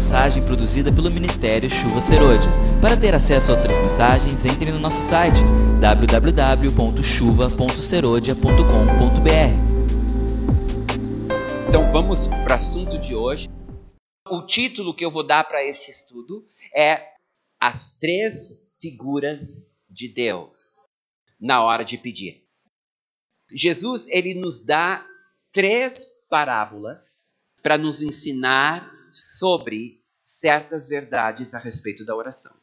mensagem produzida pelo Ministério Chuva Serôdia. Para ter acesso a outras mensagens, entre no nosso site www.chuva.serodia.com.br. Então vamos para o assunto de hoje. O título que eu vou dar para este estudo é As Três Figuras de Deus na hora de pedir. Jesus ele nos dá três parábolas para nos ensinar sobre certas verdades a respeito da oração.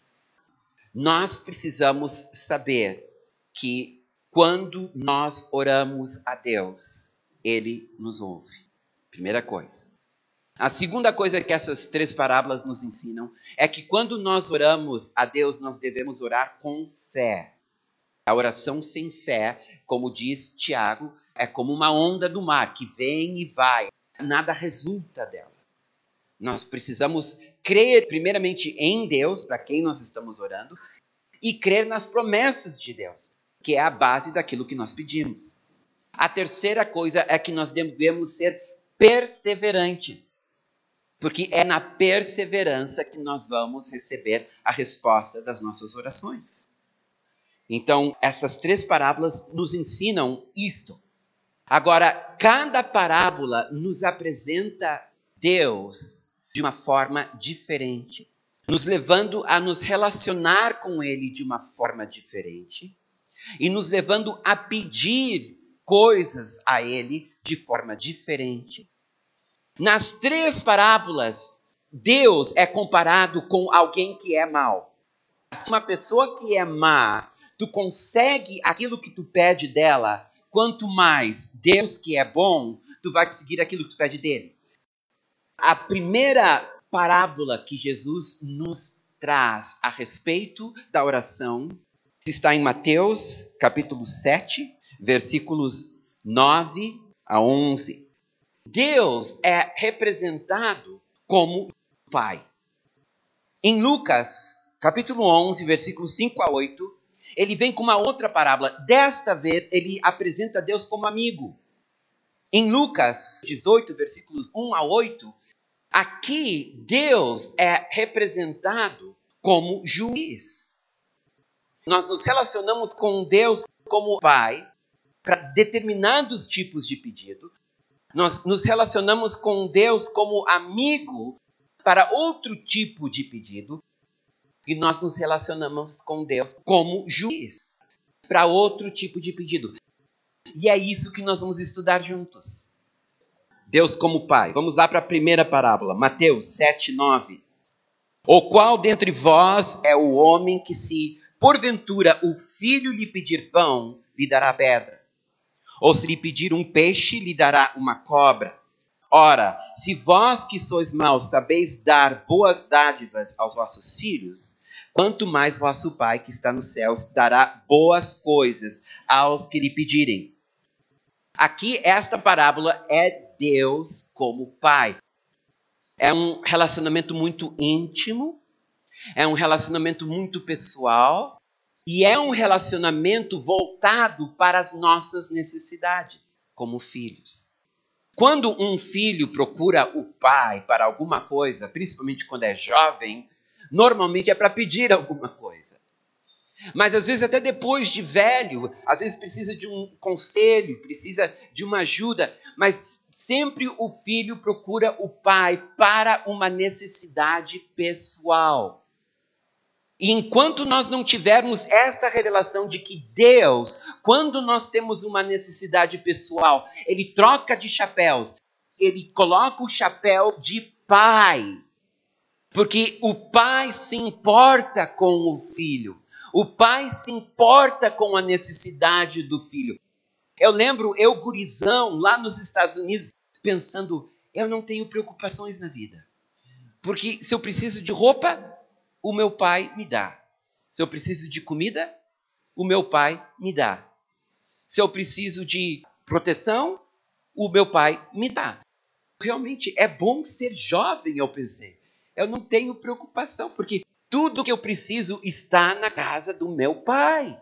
Nós precisamos saber que quando nós oramos a Deus, Ele nos ouve. Primeira coisa. A segunda coisa que essas três parábolas nos ensinam é que quando nós oramos a Deus, nós devemos orar com fé. A oração sem fé, como diz Tiago, é como uma onda do mar que vem e vai, nada resulta dela. Nós precisamos crer, primeiramente, em Deus, para quem nós estamos orando, e crer nas promessas de Deus, que é a base daquilo que nós pedimos. A terceira coisa é que nós devemos ser perseverantes, porque é na perseverança que nós vamos receber a resposta das nossas orações. Então, essas três parábolas nos ensinam isto. Agora, cada parábola nos apresenta Deus de uma forma diferente, nos levando a nos relacionar com Ele de uma forma diferente e nos levando a pedir coisas a Ele de forma diferente. Nas três parábolas, Deus é comparado com alguém que é mau. Se uma pessoa que é má, tu consegue aquilo que tu pede dela, quanto mais Deus que é bom, tu vai conseguir aquilo que tu pede dele. A primeira parábola que Jesus nos traz a respeito da oração está em Mateus, capítulo 7, versículos 9 a 11. Deus é representado como Pai. Em Lucas, capítulo 11, versículos 5 a 8, ele vem com uma outra parábola. Desta vez, ele apresenta Deus como amigo. Em Lucas 18, versículos 1 a 8, Aqui, Deus é representado como juiz. Nós nos relacionamos com Deus como Pai para determinados tipos de pedido. Nós nos relacionamos com Deus como amigo para outro tipo de pedido. E nós nos relacionamos com Deus como juiz para outro tipo de pedido. E é isso que nós vamos estudar juntos. Deus como Pai. Vamos lá para a primeira parábola, Mateus 7, 9. O qual dentre vós é o homem que, se porventura o filho lhe pedir pão, lhe dará pedra? Ou se lhe pedir um peixe, lhe dará uma cobra? Ora, se vós que sois maus sabeis dar boas dádivas aos vossos filhos, quanto mais vosso Pai que está nos céus dará boas coisas aos que lhe pedirem. Aqui, esta parábola é Deus como Pai. É um relacionamento muito íntimo, é um relacionamento muito pessoal e é um relacionamento voltado para as nossas necessidades como filhos. Quando um filho procura o pai para alguma coisa, principalmente quando é jovem, normalmente é para pedir alguma coisa. Mas às vezes, até depois de velho, às vezes precisa de um conselho, precisa de uma ajuda, mas Sempre o filho procura o pai para uma necessidade pessoal. E enquanto nós não tivermos esta revelação de que Deus, quando nós temos uma necessidade pessoal, ele troca de chapéus, ele coloca o chapéu de pai. Porque o pai se importa com o filho. O pai se importa com a necessidade do filho. Eu lembro eu gurizão lá nos Estados Unidos pensando, eu não tenho preocupações na vida. Porque se eu preciso de roupa, o meu pai me dá. Se eu preciso de comida, o meu pai me dá. Se eu preciso de proteção, o meu pai me dá. Realmente é bom ser jovem, eu pensei. Eu não tenho preocupação, porque tudo que eu preciso está na casa do meu pai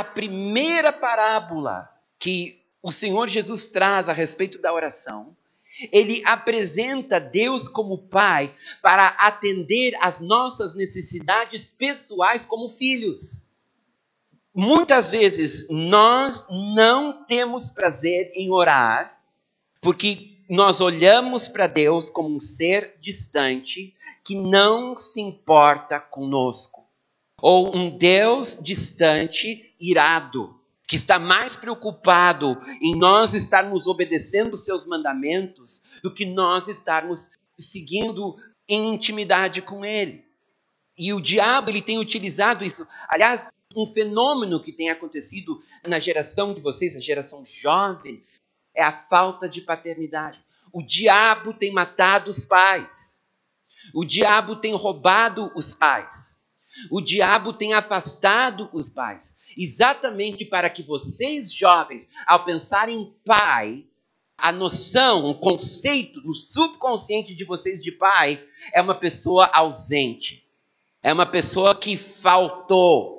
a primeira parábola que o Senhor Jesus traz a respeito da oração Ele apresenta Deus como Pai para atender às nossas necessidades pessoais como filhos. Muitas vezes nós não temos prazer em orar porque nós olhamos para Deus como um ser distante que não se importa conosco, ou um Deus distante, irado, que está mais preocupado em nós estarmos obedecendo seus mandamentos do que nós estarmos seguindo em intimidade com ele. E o diabo ele tem utilizado isso. Aliás, um fenômeno que tem acontecido na geração de vocês, a geração jovem, é a falta de paternidade. O diabo tem matado os pais. O diabo tem roubado os pais. O diabo tem afastado os pais. Exatamente para que vocês, jovens, ao pensarem em pai, a noção, o conceito no subconsciente de vocês de pai é uma pessoa ausente. É uma pessoa que faltou.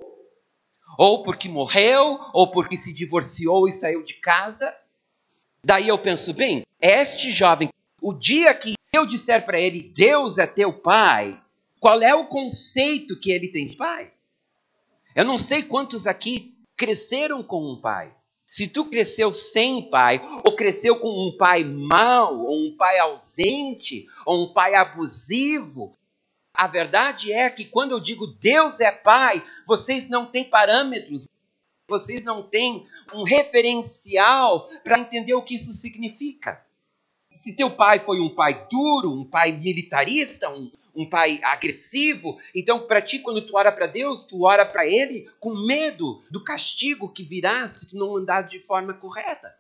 Ou porque morreu, ou porque se divorciou e saiu de casa. Daí eu penso, bem, este jovem, o dia que eu disser para ele, Deus é teu pai, qual é o conceito que ele tem de pai? Eu não sei quantos aqui cresceram com um pai. Se tu cresceu sem pai, ou cresceu com um pai mau, ou um pai ausente, ou um pai abusivo, a verdade é que quando eu digo Deus é pai, vocês não têm parâmetros, vocês não têm um referencial para entender o que isso significa. Se teu pai foi um pai duro, um pai militarista, um, um pai agressivo, então para ti, quando tu ora para Deus, tu ora para Ele com medo do castigo que virá se tu não andar de forma correta.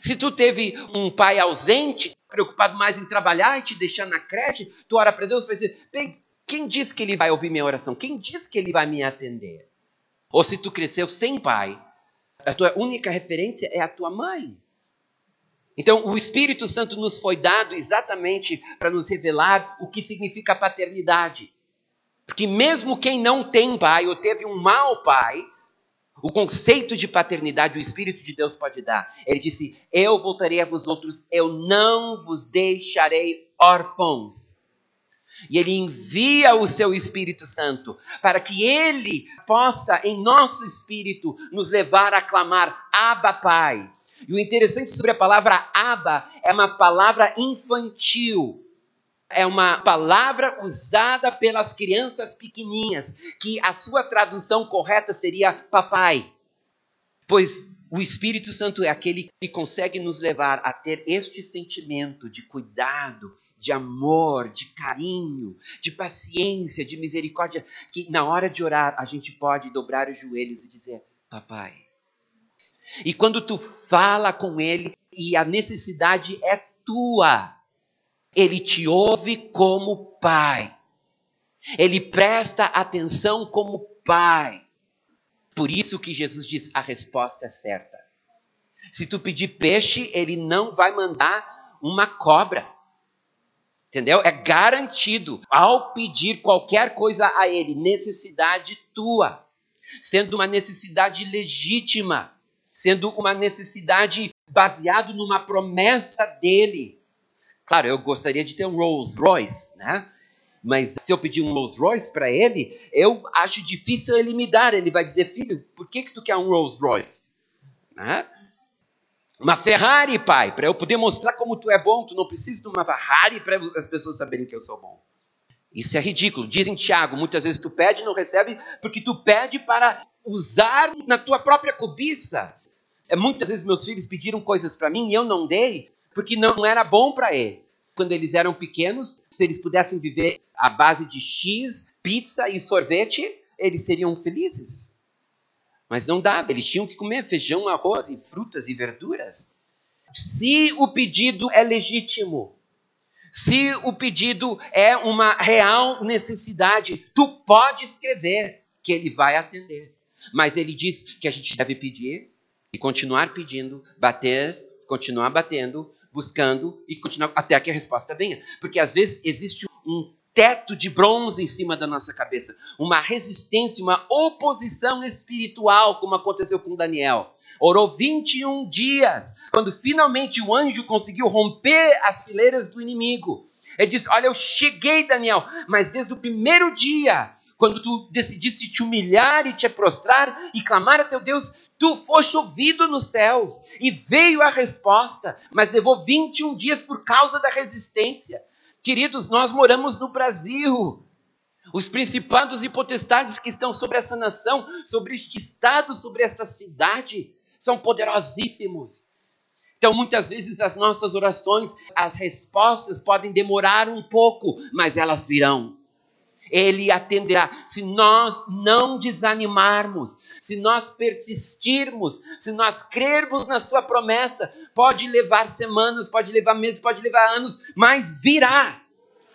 Se tu teve um pai ausente, preocupado mais em trabalhar e te deixar na creche, tu ora para Deus e vai dizer: Bem, quem diz que Ele vai ouvir minha oração? Quem diz que Ele vai me atender? Ou se tu cresceu sem pai, a tua única referência é a tua mãe. Então, o Espírito Santo nos foi dado exatamente para nos revelar o que significa paternidade. Porque mesmo quem não tem pai ou teve um mau pai, o conceito de paternidade o Espírito de Deus pode dar. Ele disse: Eu voltarei a vós outros, eu não vos deixarei órfãos. E ele envia o seu Espírito Santo para que ele possa, em nosso espírito, nos levar a clamar: Abba, Pai. E o interessante sobre a palavra Abba é uma palavra infantil. É uma palavra usada pelas crianças pequeninhas, que a sua tradução correta seria papai. Pois o Espírito Santo é aquele que consegue nos levar a ter este sentimento de cuidado de amor, de carinho, de paciência, de misericórdia, que na hora de orar a gente pode dobrar os joelhos e dizer: Papai. E quando tu fala com ele e a necessidade é tua, ele te ouve como pai. Ele presta atenção como pai. Por isso que Jesus diz: a resposta é certa. Se tu pedir peixe, ele não vai mandar uma cobra. Entendeu? É garantido ao pedir qualquer coisa a Ele, necessidade tua, sendo uma necessidade legítima, sendo uma necessidade baseada numa promessa dele. Claro, eu gostaria de ter um Rolls Royce, né? Mas se eu pedir um Rolls Royce para ele, eu acho difícil ele me dar. Ele vai dizer, filho, por que, que tu quer um Rolls Royce? Né? Uma Ferrari, pai, para eu poder mostrar como tu é bom. Tu não precisa de uma Ferrari para as pessoas saberem que eu sou bom. Isso é ridículo. Dizem Tiago, muitas vezes tu pede e não recebe porque tu pede para usar na tua própria cobiça. É, muitas vezes meus filhos pediram coisas para mim e eu não dei porque não era bom para eles. Quando eles eram pequenos, se eles pudessem viver à base de X, pizza e sorvete, eles seriam felizes. Mas não dava, eles tinham que comer feijão, arroz e frutas e verduras. Se o pedido é legítimo, se o pedido é uma real necessidade, tu pode escrever que ele vai atender. Mas ele diz que a gente deve pedir e continuar pedindo, bater, continuar batendo, buscando e continuar até que a resposta venha. Porque às vezes existe um teto de bronze em cima da nossa cabeça, uma resistência, uma oposição espiritual, como aconteceu com Daniel. Orou 21 dias, quando finalmente o anjo conseguiu romper as fileiras do inimigo. Ele disse: Olha, eu cheguei, Daniel, mas desde o primeiro dia, quando tu decidiste te humilhar e te prostrar e clamar a teu Deus, tu foste ouvido nos céus e veio a resposta, mas levou 21 dias por causa da resistência. Queridos, nós moramos no Brasil. Os principados e potestades que estão sobre essa nação, sobre este estado, sobre esta cidade, são poderosíssimos. Então, muitas vezes, as nossas orações, as respostas podem demorar um pouco, mas elas virão. Ele atenderá. Se nós não desanimarmos, se nós persistirmos, se nós crermos na Sua promessa, pode levar semanas, pode levar meses, pode levar anos, mas virá.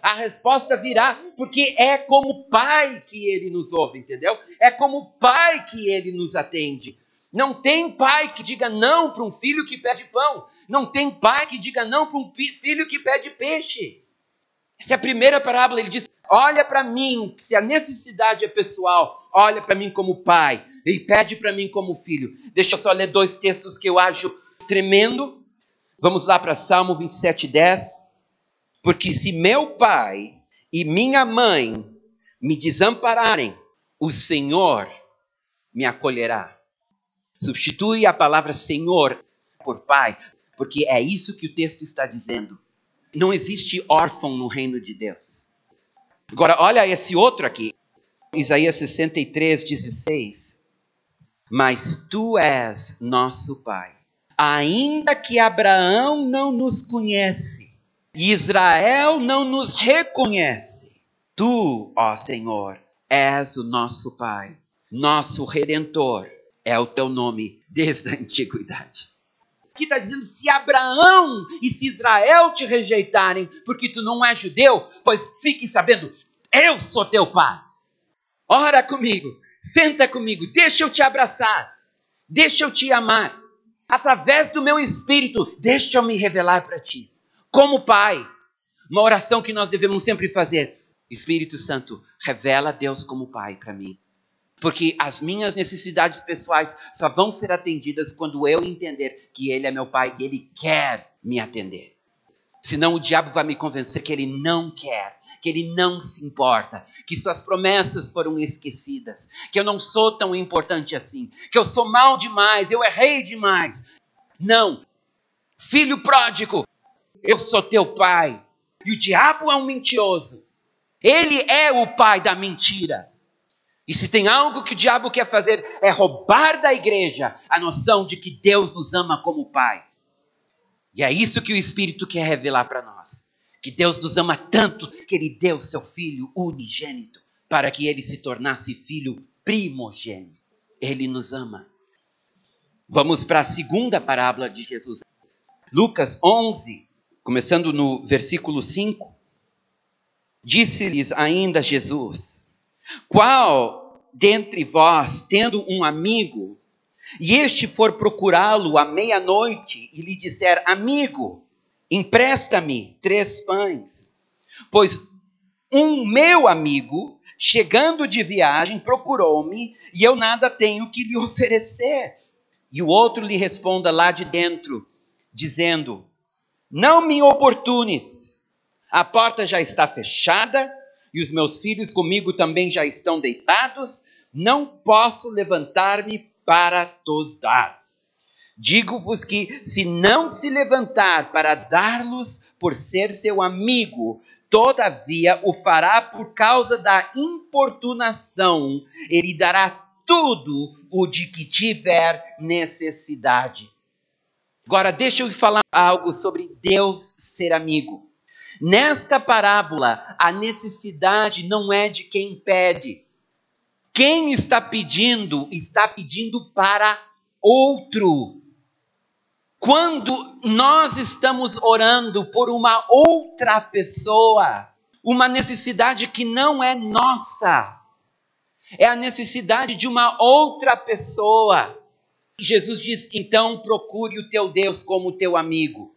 A resposta virá, porque é como Pai que Ele nos ouve, entendeu? É como Pai que Ele nos atende. Não tem pai que diga não para um filho que pede pão. Não tem pai que diga não para um filho que pede peixe. Essa é a primeira parábola. Ele diz: Olha para mim, se a necessidade é pessoal, olha para mim como pai e pede para mim como filho. Deixa eu só ler dois textos que eu acho tremendo. Vamos lá para Salmo 27, 10. Porque se meu pai e minha mãe me desampararem, o Senhor me acolherá. Substitui a palavra Senhor por pai, porque é isso que o texto está dizendo. Não existe órfão no reino de Deus. Agora, olha esse outro aqui. Isaías 63, 16. Mas tu és nosso Pai. Ainda que Abraão não nos conhece, Israel não nos reconhece, tu, ó Senhor, és o nosso Pai, nosso Redentor, é o teu nome desde a antiguidade. Aqui está dizendo: se Abraão e se Israel te rejeitarem porque tu não és judeu, pois fiquem sabendo, eu sou teu pai. Ora comigo, senta comigo, deixa eu te abraçar, deixa eu te amar. Através do meu espírito, deixa eu me revelar para ti. Como pai, uma oração que nós devemos sempre fazer: Espírito Santo, revela Deus como pai para mim. Porque as minhas necessidades pessoais só vão ser atendidas quando eu entender que Ele é meu Pai e Ele quer me atender. Senão o diabo vai me convencer que ele não quer, que ele não se importa, que suas promessas foram esquecidas, que eu não sou tão importante assim, que eu sou mal demais, eu errei demais. Não. Filho pródigo, eu sou teu pai. E o diabo é um mentiroso. Ele é o pai da mentira. E se tem algo que o diabo quer fazer é roubar da igreja a noção de que Deus nos ama como Pai. E é isso que o Espírito quer revelar para nós. Que Deus nos ama tanto que Ele deu seu Filho unigênito para que Ele se tornasse Filho primogênito. Ele nos ama. Vamos para a segunda parábola de Jesus. Lucas 11, começando no versículo 5. Disse-lhes ainda Jesus qual dentre vós, tendo um amigo, e este for procurá-lo à meia-noite e lhe disser: Amigo, empresta-me três pães, pois um meu amigo, chegando de viagem, procurou-me e eu nada tenho que lhe oferecer. E o outro lhe responda lá de dentro, dizendo: Não me oportunes, a porta já está fechada e os meus filhos comigo também já estão deitados, não posso levantar-me para tos dar. Digo-vos que, se não se levantar para dar-los por ser seu amigo, todavia o fará por causa da importunação, ele dará tudo o de que tiver necessidade. Agora, deixa eu falar algo sobre Deus ser amigo. Nesta parábola, a necessidade não é de quem pede. Quem está pedindo, está pedindo para outro. Quando nós estamos orando por uma outra pessoa, uma necessidade que não é nossa, é a necessidade de uma outra pessoa. Jesus diz: então procure o teu Deus como teu amigo.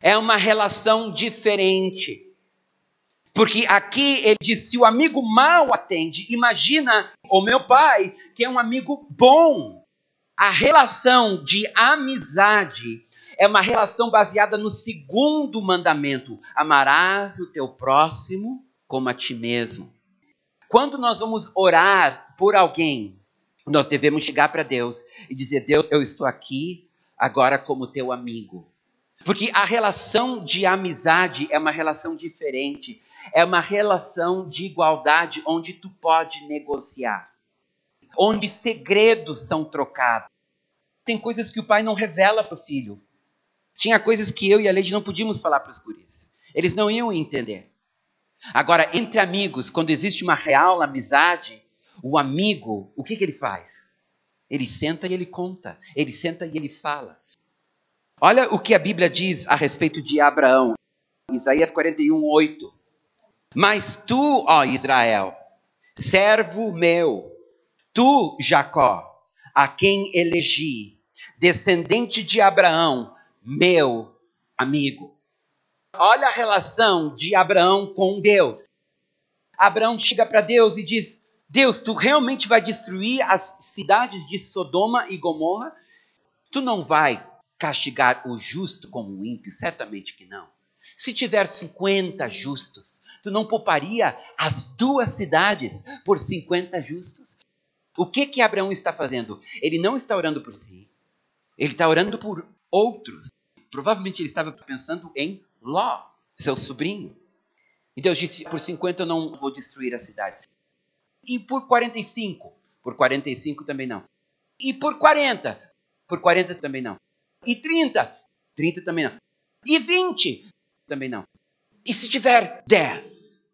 É uma relação diferente. Porque aqui ele diz: se o amigo mal atende, imagina o meu pai, que é um amigo bom. A relação de amizade é uma relação baseada no segundo mandamento: amarás o teu próximo como a ti mesmo. Quando nós vamos orar por alguém, nós devemos chegar para Deus e dizer: Deus, eu estou aqui agora como teu amigo. Porque a relação de amizade é uma relação diferente, é uma relação de igualdade onde tu pode negociar, onde segredos são trocados. Tem coisas que o pai não revela para o filho. Tinha coisas que eu e a Leide não podíamos falar para os guris. Eles não iam entender. Agora, entre amigos, quando existe uma real amizade, o amigo, o que, que ele faz? Ele senta e ele conta. Ele senta e ele fala. Olha o que a Bíblia diz a respeito de Abraão. Isaías 41, 8. Mas tu, ó Israel, servo meu, tu, Jacó, a quem elegi, descendente de Abraão, meu amigo. Olha a relação de Abraão com Deus. Abraão chega para Deus e diz: Deus, tu realmente vai destruir as cidades de Sodoma e Gomorra? Tu não vai castigar o justo como o ímpio? Certamente que não. Se tiver 50 justos, tu não pouparia as duas cidades por 50 justos? O que que Abraão está fazendo? Ele não está orando por si. Ele está orando por outros. Provavelmente ele estava pensando em Ló, seu sobrinho. E Deus disse: Por 50 eu não vou destruir as cidades. E por 45? Por 45 também não. E por 40? Por 40 também não. E 30? 30 também não. E 20? Também não. E se tiver 10?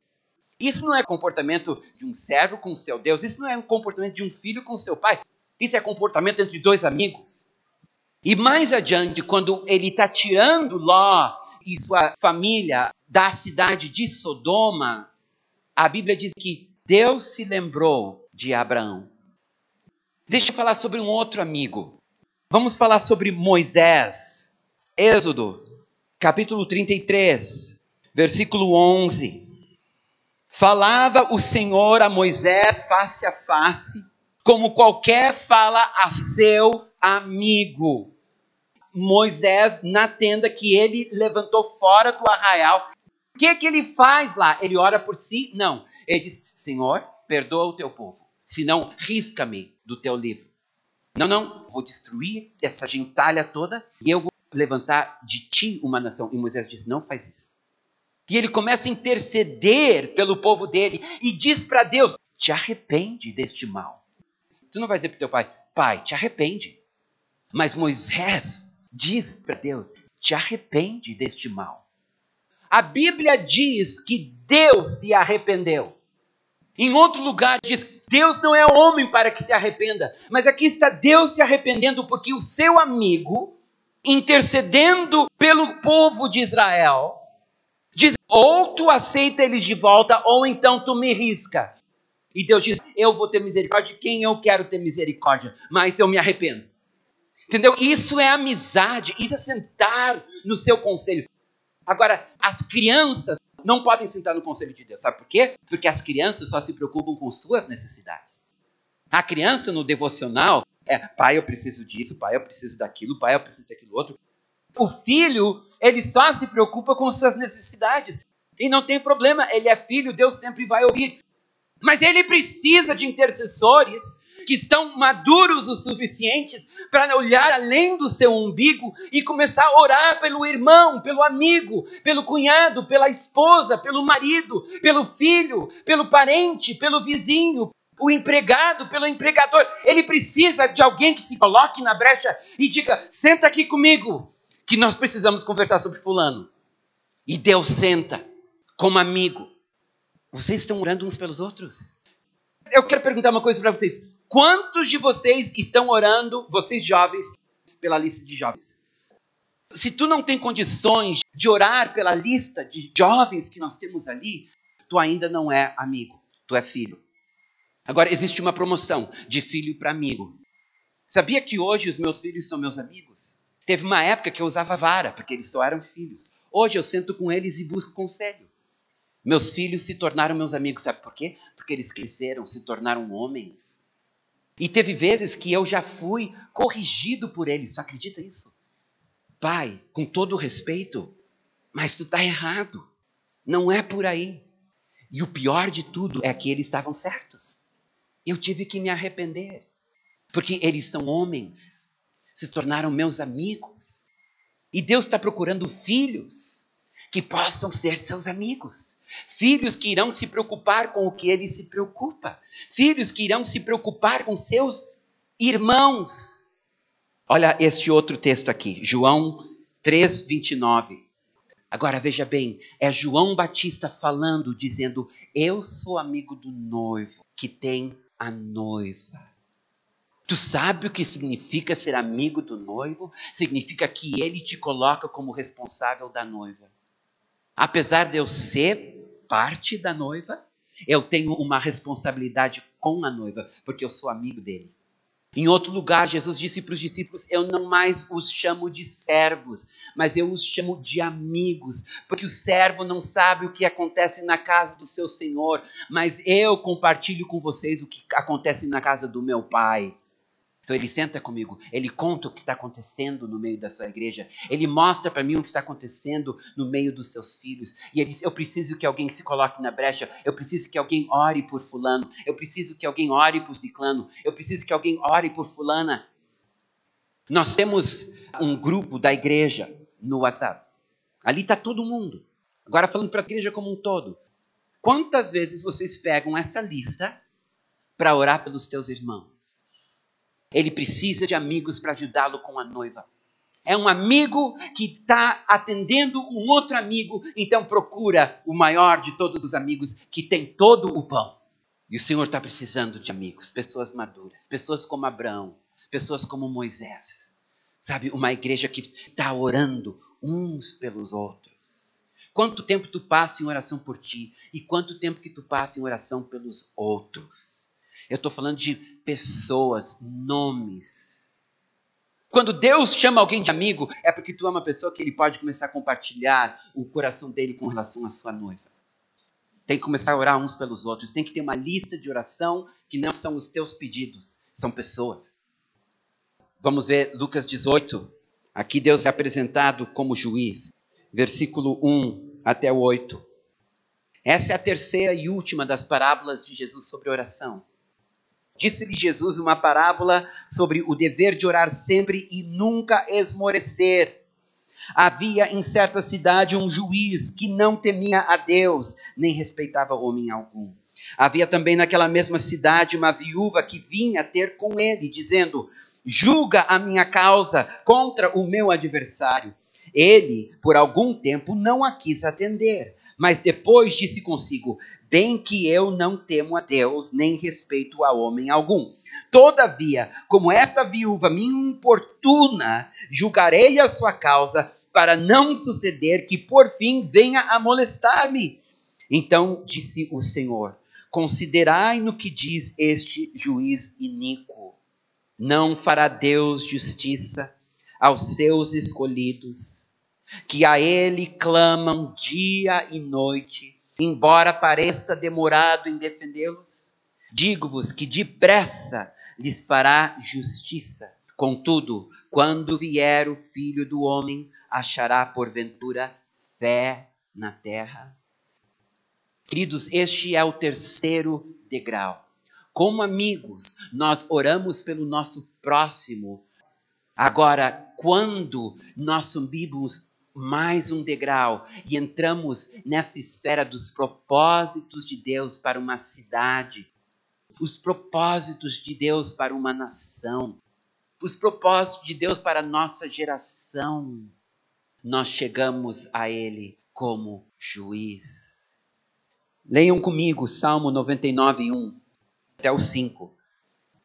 Isso não é comportamento de um servo com seu Deus. Isso não é um comportamento de um filho com seu pai. Isso é comportamento entre dois amigos. E mais adiante, quando ele está tirando Ló e sua família da cidade de Sodoma, a Bíblia diz que Deus se lembrou de Abraão. Deixa eu falar sobre um outro amigo. Vamos falar sobre Moisés. Êxodo, capítulo 33, versículo 11. Falava o Senhor a Moisés face a face, como qualquer fala a seu amigo. Moisés na tenda que ele levantou fora do arraial. O que, que ele faz lá? Ele ora por si? Não. Ele diz: Senhor, perdoa o teu povo. Senão, risca-me do teu livro. Não, não, vou destruir essa gentalha toda e eu vou levantar de ti uma nação. E Moisés diz: Não faz isso. E ele começa a interceder pelo povo dele e diz para Deus: Te arrepende deste mal. Tu não vai dizer para teu pai: Pai, te arrepende. Mas Moisés diz para Deus: te arrepende deste mal. A Bíblia diz que Deus se arrependeu. Em outro lugar diz: Deus não é homem para que se arrependa. Mas aqui está Deus se arrependendo porque o seu amigo, intercedendo pelo povo de Israel, diz: ou tu aceita eles de volta, ou então tu me risca. E Deus diz: Eu vou ter misericórdia de quem eu quero ter misericórdia, mas eu me arrependo. Entendeu? Isso é amizade, isso é sentar no seu conselho. Agora, as crianças não podem sentar no conselho de Deus. Sabe por quê? Porque as crianças só se preocupam com suas necessidades. A criança no devocional é: pai, eu preciso disso, pai, eu preciso daquilo, pai, eu preciso daquilo outro. O filho, ele só se preocupa com suas necessidades. E não tem problema, ele é filho, Deus sempre vai ouvir. Mas ele precisa de intercessores que estão maduros o suficientes para olhar além do seu umbigo e começar a orar pelo irmão, pelo amigo, pelo cunhado, pela esposa, pelo marido, pelo filho, pelo parente, pelo vizinho, o empregado, pelo empregador. Ele precisa de alguém que se coloque na brecha e diga: senta aqui comigo, que nós precisamos conversar sobre Fulano. E Deus senta como amigo. Vocês estão orando uns pelos outros? Eu quero perguntar uma coisa para vocês. Quantos de vocês estão orando, vocês jovens, pela lista de jovens? Se tu não tem condições de orar pela lista de jovens que nós temos ali, tu ainda não é amigo, tu é filho. Agora, existe uma promoção de filho para amigo. Sabia que hoje os meus filhos são meus amigos? Teve uma época que eu usava vara, porque eles só eram filhos. Hoje eu sento com eles e busco conselho. Meus filhos se tornaram meus amigos, sabe por quê? Porque eles cresceram, se tornaram homens. E teve vezes que eu já fui corrigido por eles, tu acredita isso? Pai, com todo respeito, mas tu está errado. Não é por aí. E o pior de tudo é que eles estavam certos. Eu tive que me arrepender. Porque eles são homens, se tornaram meus amigos. E Deus está procurando filhos que possam ser seus amigos. Filhos que irão se preocupar com o que ele se preocupa. Filhos que irão se preocupar com seus irmãos. Olha este outro texto aqui, João 3, 29. Agora veja bem, é João Batista falando, dizendo: Eu sou amigo do noivo que tem a noiva. Tu sabe o que significa ser amigo do noivo? Significa que ele te coloca como responsável da noiva. Apesar de eu ser parte da noiva, eu tenho uma responsabilidade com a noiva, porque eu sou amigo dele. Em outro lugar, Jesus disse para os discípulos: Eu não mais os chamo de servos, mas eu os chamo de amigos, porque o servo não sabe o que acontece na casa do seu senhor, mas eu compartilho com vocês o que acontece na casa do meu pai. Então ele senta comigo, ele conta o que está acontecendo no meio da sua igreja, ele mostra para mim o que está acontecendo no meio dos seus filhos. E ele diz: Eu preciso que alguém se coloque na brecha, eu preciso que alguém ore por Fulano, eu preciso que alguém ore por Ciclano, eu preciso que alguém ore por Fulana. Nós temos um grupo da igreja no WhatsApp. Ali está todo mundo. Agora falando para a igreja como um todo. Quantas vezes vocês pegam essa lista para orar pelos teus irmãos? Ele precisa de amigos para ajudá-lo com a noiva. É um amigo que está atendendo um outro amigo, então procura o maior de todos os amigos que tem todo o pão. E o Senhor está precisando de amigos, pessoas maduras, pessoas como Abraão, pessoas como Moisés. Sabe, uma igreja que está orando uns pelos outros. Quanto tempo tu passa em oração por ti e quanto tempo que tu passa em oração pelos outros. Eu estou falando de pessoas, nomes. Quando Deus chama alguém de amigo, é porque tu é uma pessoa que ele pode começar a compartilhar o coração dele com relação à sua noiva. Tem que começar a orar uns pelos outros. Tem que ter uma lista de oração que não são os teus pedidos, são pessoas. Vamos ver Lucas 18. Aqui Deus é apresentado como juiz. Versículo 1 até o 8. Essa é a terceira e última das parábolas de Jesus sobre oração. Disse-lhe Jesus uma parábola sobre o dever de orar sempre e nunca esmorecer. Havia em certa cidade um juiz que não temia a Deus, nem respeitava homem algum. Havia também naquela mesma cidade uma viúva que vinha ter com ele, dizendo: Julga a minha causa contra o meu adversário. Ele, por algum tempo, não a quis atender, mas depois disse consigo: bem que eu não temo a Deus, nem respeito a homem algum. Todavia, como esta viúva me importuna, julgarei a sua causa, para não suceder que por fim venha a molestar-me. Então disse o Senhor: Considerai no que diz este juiz iníquo. Não fará Deus justiça aos seus escolhidos, que a ele clamam dia e noite embora pareça demorado em defendê-los? Digo-vos que depressa lhes fará justiça. Contudo, quando vier o filho do homem, achará porventura fé na terra? Queridos, este é o terceiro degrau. Como amigos, nós oramos pelo nosso próximo. Agora, quando nós subimos mais um degrau e entramos nessa esfera dos propósitos de Deus para uma cidade, os propósitos de Deus para uma nação, os propósitos de Deus para a nossa geração. Nós chegamos a Ele como juiz. Leiam comigo Salmo 99, 1 até o 5.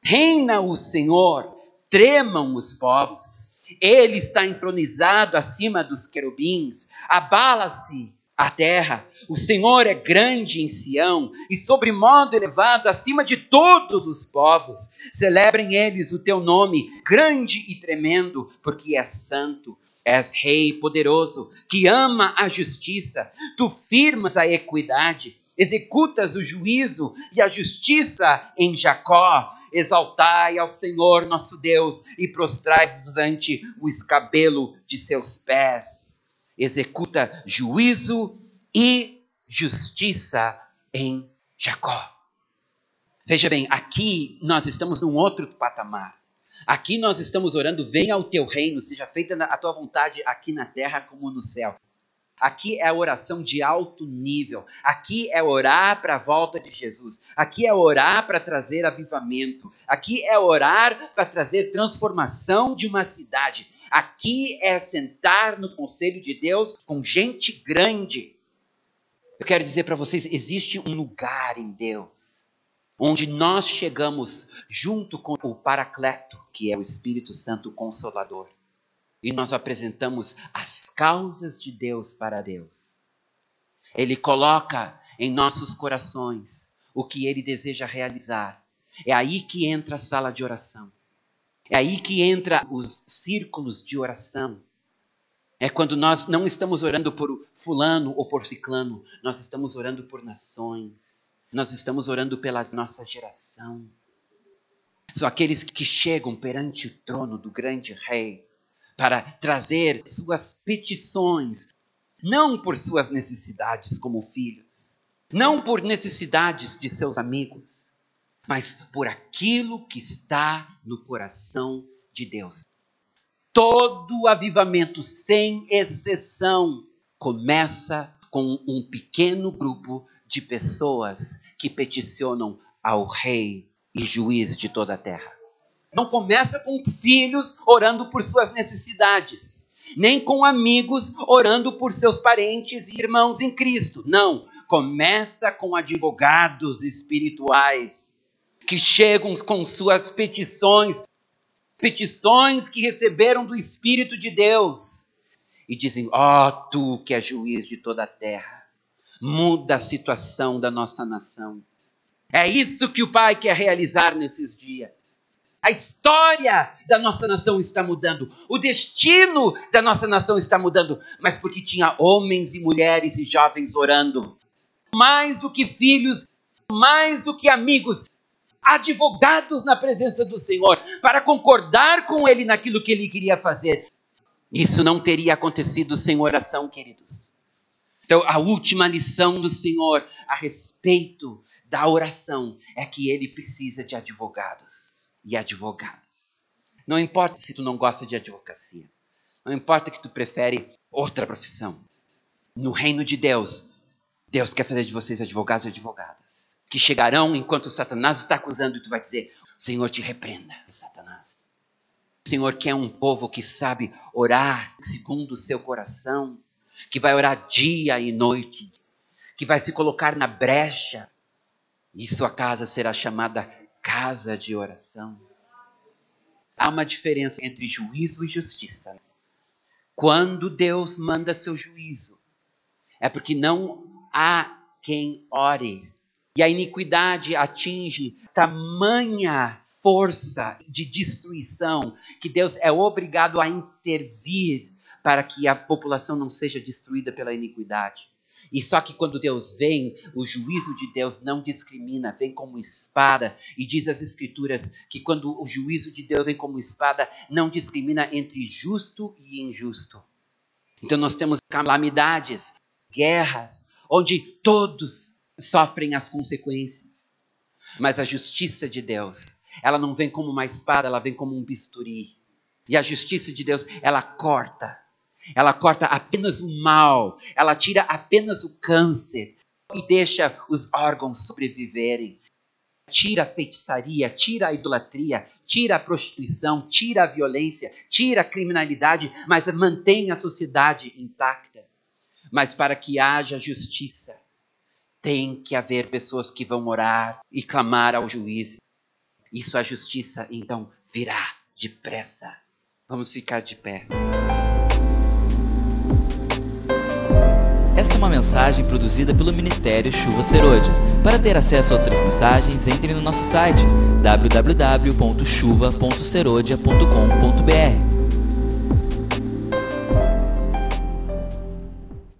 Reina o Senhor, tremam os povos ele está entronizado acima dos querubins, abala-se a terra. O Senhor é grande em Sião e sobre modo elevado acima de todos os povos. Celebrem eles o teu nome, grande e tremendo, porque é santo. És rei poderoso, que ama a justiça, tu firmas a equidade, executas o juízo e a justiça em Jacó. Exaltai ao Senhor nosso Deus e prostrai-vos ante o escabelo de seus pés. Executa juízo e justiça em Jacó. Veja bem, aqui nós estamos num outro patamar. Aqui nós estamos orando, venha o teu reino, seja feita a tua vontade aqui na terra como no céu. Aqui é a oração de alto nível. Aqui é orar para a volta de Jesus. Aqui é orar para trazer avivamento. Aqui é orar para trazer transformação de uma cidade. Aqui é sentar no conselho de Deus com gente grande. Eu quero dizer para vocês: existe um lugar em Deus onde nós chegamos junto com o Paracleto, que é o Espírito Santo Consolador, e nós apresentamos as causas de Deus para Deus. Ele coloca em nossos corações o que ele deseja realizar. É aí que entra a sala de oração. É aí que entra os círculos de oração. É quando nós não estamos orando por fulano ou por ciclano, nós estamos orando por nações nós estamos orando pela nossa geração. São aqueles que chegam perante o trono do grande rei para trazer suas petições, não por suas necessidades como filhos, não por necessidades de seus amigos, mas por aquilo que está no coração de Deus. Todo avivamento, sem exceção, começa com um pequeno grupo de pessoas que peticionam ao Rei e Juiz de toda a terra. Não começa com filhos orando por suas necessidades, nem com amigos orando por seus parentes e irmãos em Cristo. Não, começa com advogados espirituais que chegam com suas petições, petições que receberam do Espírito de Deus, e dizem: Ó, oh, tu que és juiz de toda a terra muda a situação da nossa nação. É isso que o Pai quer realizar nesses dias. A história da nossa nação está mudando, o destino da nossa nação está mudando, mas porque tinha homens e mulheres e jovens orando. Mais do que filhos, mais do que amigos, advogados na presença do Senhor, para concordar com Ele naquilo que Ele queria fazer. Isso não teria acontecido sem oração, queridos. Então, a última lição do Senhor a respeito da oração é que ele precisa de advogados e advogadas. Não importa se tu não gosta de advocacia. Não importa que tu prefere outra profissão. No reino de Deus, Deus quer fazer de vocês advogados e advogadas. Que chegarão enquanto Satanás está acusando e tu vai dizer: Senhor te repreenda, Satanás. O Senhor quer um povo que sabe orar segundo o seu coração que vai orar dia e noite, que vai se colocar na brecha, e sua casa será chamada casa de oração. Há uma diferença entre juízo e justiça. Quando Deus manda seu juízo, é porque não há quem ore. E a iniquidade atinge tamanha força de destruição que Deus é obrigado a intervir para que a população não seja destruída pela iniquidade. E só que quando Deus vem, o juízo de Deus não discrimina, vem como espada. E diz as Escrituras que quando o juízo de Deus vem como espada, não discrimina entre justo e injusto. Então nós temos calamidades, guerras, onde todos sofrem as consequências. Mas a justiça de Deus, ela não vem como uma espada, ela vem como um bisturi. E a justiça de Deus, ela corta ela corta apenas o mal, ela tira apenas o câncer e deixa os órgãos sobreviverem. Tira a feitiçaria, tira a idolatria, tira a prostituição, tira a violência, tira a criminalidade, mas mantém a sociedade intacta. Mas para que haja justiça, tem que haver pessoas que vão orar e clamar ao juiz. Isso a justiça então virá depressa. Vamos ficar de pé. Uma mensagem produzida pelo Ministério Chuva Serôdia. Para ter acesso a outras mensagens, entre no nosso site www.chuva.serodia.com.br.